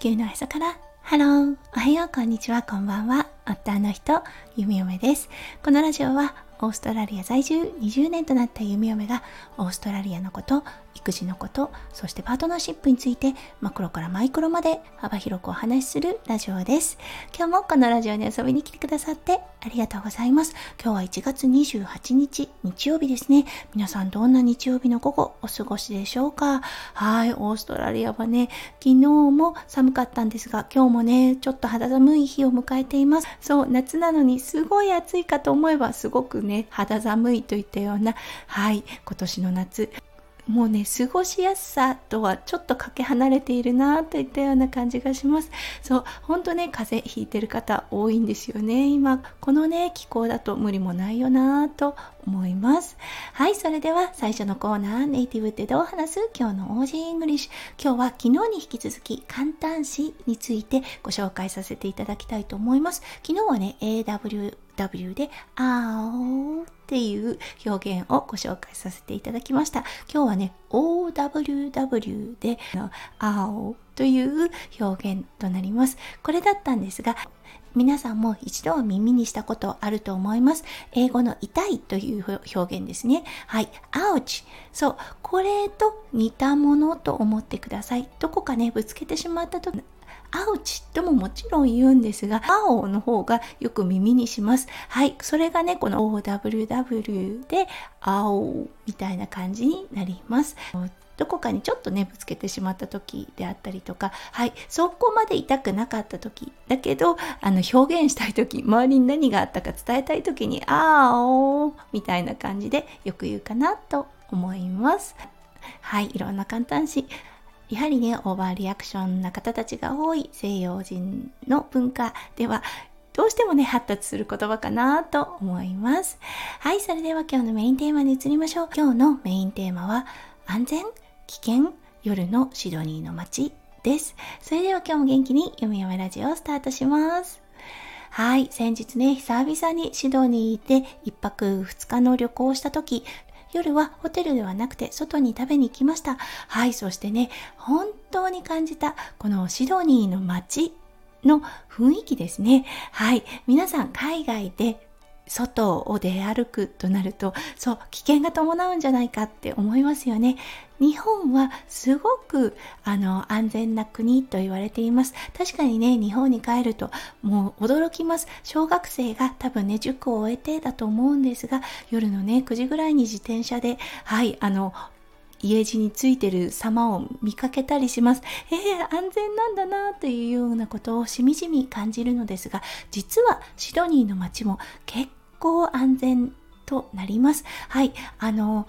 球の朝から。ハローおはようこんにちはこんばんは。夫の人弓嫁です。このラジオはオーストラリア在住20年となった弓嫁がオーストラリアのこと育児のことそしてパートナーシップについてマクロからマイクロまで幅広くお話しするラジオです。今日もこのラジオに遊びに来てくださってありがとうございます。今日は1月28日日曜日ですね。皆さんどんな日曜日の午後お過ごしでしょうか？はいオーストラリアはね昨日も寒かったんですが今日もねちょっと肌寒い日を迎えています。そう夏なのにすごい暑いかと思えばすごくね肌寒いといったようなはい今年の夏。もうね過ごしやすさとはちょっとかけ離れているなといったような感じがします。そう本当ね風邪ひいてる方多いんですよね。今このね気候だと無理もないよなと思います。はいそれでは最初のコーナーネイティブってどう話す？今日の オージー English。今日は昨日に引き続き感嘆詞についてご紹介させていただきたいと思います。昨日はね AW W で、あおっていう表現をご紹介させていただきました。今日はね、OWW で、あおという表現となります。これだったんですが、皆さんも一度は耳にしたことあると思います。英語の痛いという表現ですね。はい。ouch。そう。これと似たものと思ってください。どこかね、ぶつけてしまったとアウチとももちろん言うんですが、青の方がよく耳にします。はい。それがね、この OWW で、青みたいな感じになります。どこかにちょっとねぶつけてしまった時であったりとかはいそこまで痛くなかった時だけどあの表現したい時周りに何があったか伝えたい時に「あーおー」みたいな感じでよく言うかなと思いますはいいろんな簡単詞やはりね、オーバーリアクションな方たちが多い西洋人の文化では、どうしてもね、発達する言葉かなと思います。はい、それでは今日のメインテーマに移りましょう。今日のメインテーマは、安全、危険、夜のシドニーの街です。それでは今日も元気に読み読めラジオをスタートします。はい、先日ね、久々にシドニーで一泊二日の旅行をした時、夜はホテルではなくて外に食べに行きました。はい、そしてね、本当に感じたこのシドニーの街の雰囲気ですね。はい、皆さん海外で外を出歩くとなるとそう危険が伴うんじゃないかって思いますよね。日本はすごくあの安全な国と言われています。確かにね日本に帰るともう驚きます。小学生が多分ね塾を終えてだと思うんですが夜のね9時ぐらいに自転車ではいあの家路についてる様を見かけたりします。えー、安全なんだなというようなことをしみじみ感じるのですが、実はシドニーの街も結康安全となります。はい。あの、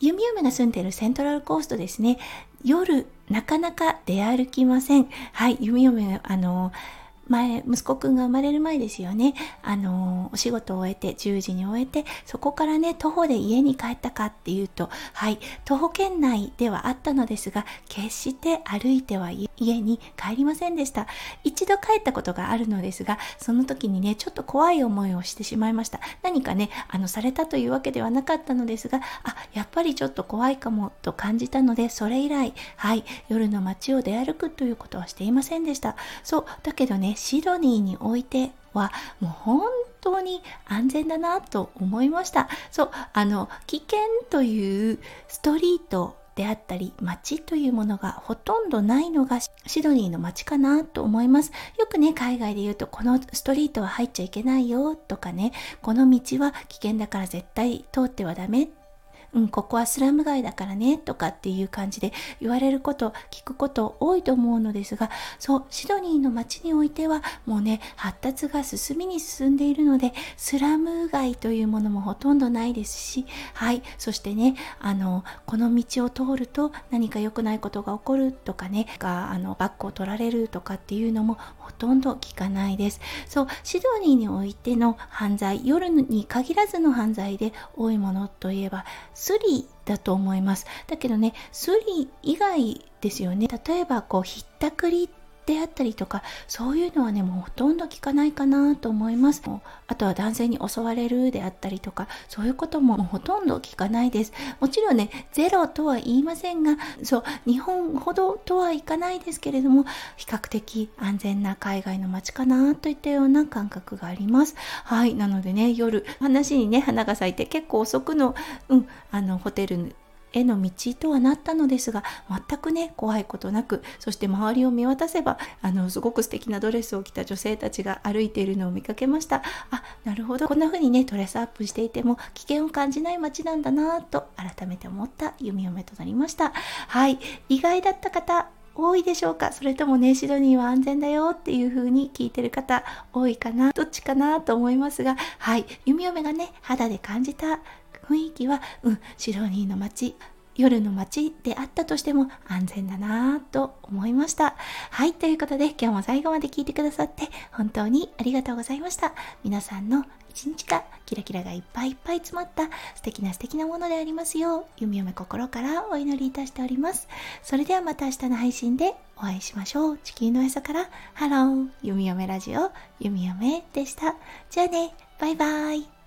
弓嫁が住んでいるセントラルコーストですね。夜、なかなか出歩きません。はい。弓嫁、あの、前、息子くんが生まれる前ですよね。あの、お仕事を終えて、10時に終えて、そこからね、徒歩で家に帰ったかっていうと、はい、徒歩圏内ではあったのですが、決して歩いては家に帰りませんでした。一度帰ったことがあるのですが、その時にね、ちょっと怖い思いをしてしまいました。何かね、あの、されたというわけではなかったのですが、あ、やっぱりちょっと怖いかもと感じたので、それ以来、はい、夜の街を出歩くということはしていませんでした。そう、だけどね、シドニーにおいてはもう本当に安全だなと思いました。そうあの危険というストリートであったり街というものがほとんどないのがシドニーの街かなと思います。よくね海外で言うとこのストリートは入っちゃいけないよとかねこの道は危険だから絶対通ってはダメうん、ここはスラム街だからねとかっていう感じで言われること聞くこと多いと思うのですがそうシドニーの街においてはもうね発達が進みに進んでいるのでスラム街というものもほとんどないですしはいそしてねあのこの道を通ると何か良くないことが起こるとかねがあのバッグを取られるとかっていうのもほとんど聞かないです。そうシドニーにおいての犯罪夜に限らずの犯罪で多いものといえばスリだと思います。だけどね、スリ以外ですよね。例えばこうひったくりであったりとかそういうのはねもうほとんど聞かないかなと思います。あとは男性に襲われるであったりとかそういうことももほとんど聞かないです。もちろんねゼロとは言いませんがそう日本ほどとはいかないですけれども比較的安全な海外の街かなといったような感覚があります。はいなのでね夜話にね花が咲いて結構遅くの,、うん、あのホテルへの道とはなったのですが全くね怖いことなくそして周りを見渡せばあのすごく素敵なドレスを着た女性たちが歩いているのを見かけました。あなるほど。こんな風にねドレスアップしていても危険を感じない街なんだなと改めて思った弓嫁となりました。はい。意外だった方多いでしょうか？それともねシドニーは安全だよっていう風に聞いてる方多いかな？どっちかなと思いますがはい。弓嫁がね肌で感じた雰囲気は、うん、シドニーの街、夜の街であったとしても安全だなぁと思いました。はい、ということで今日も最後まで聞いてくださって本当にありがとうございました。皆さんの一日がキラキラがいっぱいいっぱい詰まった素敵な素敵なものでありますよう、弓嫁心からお祈りいたしております。それではまた明日の配信でお会いしましょう。地球の餌から Hello、弓嫁ラジオ、弓嫁でした。じゃあね、バイバイ。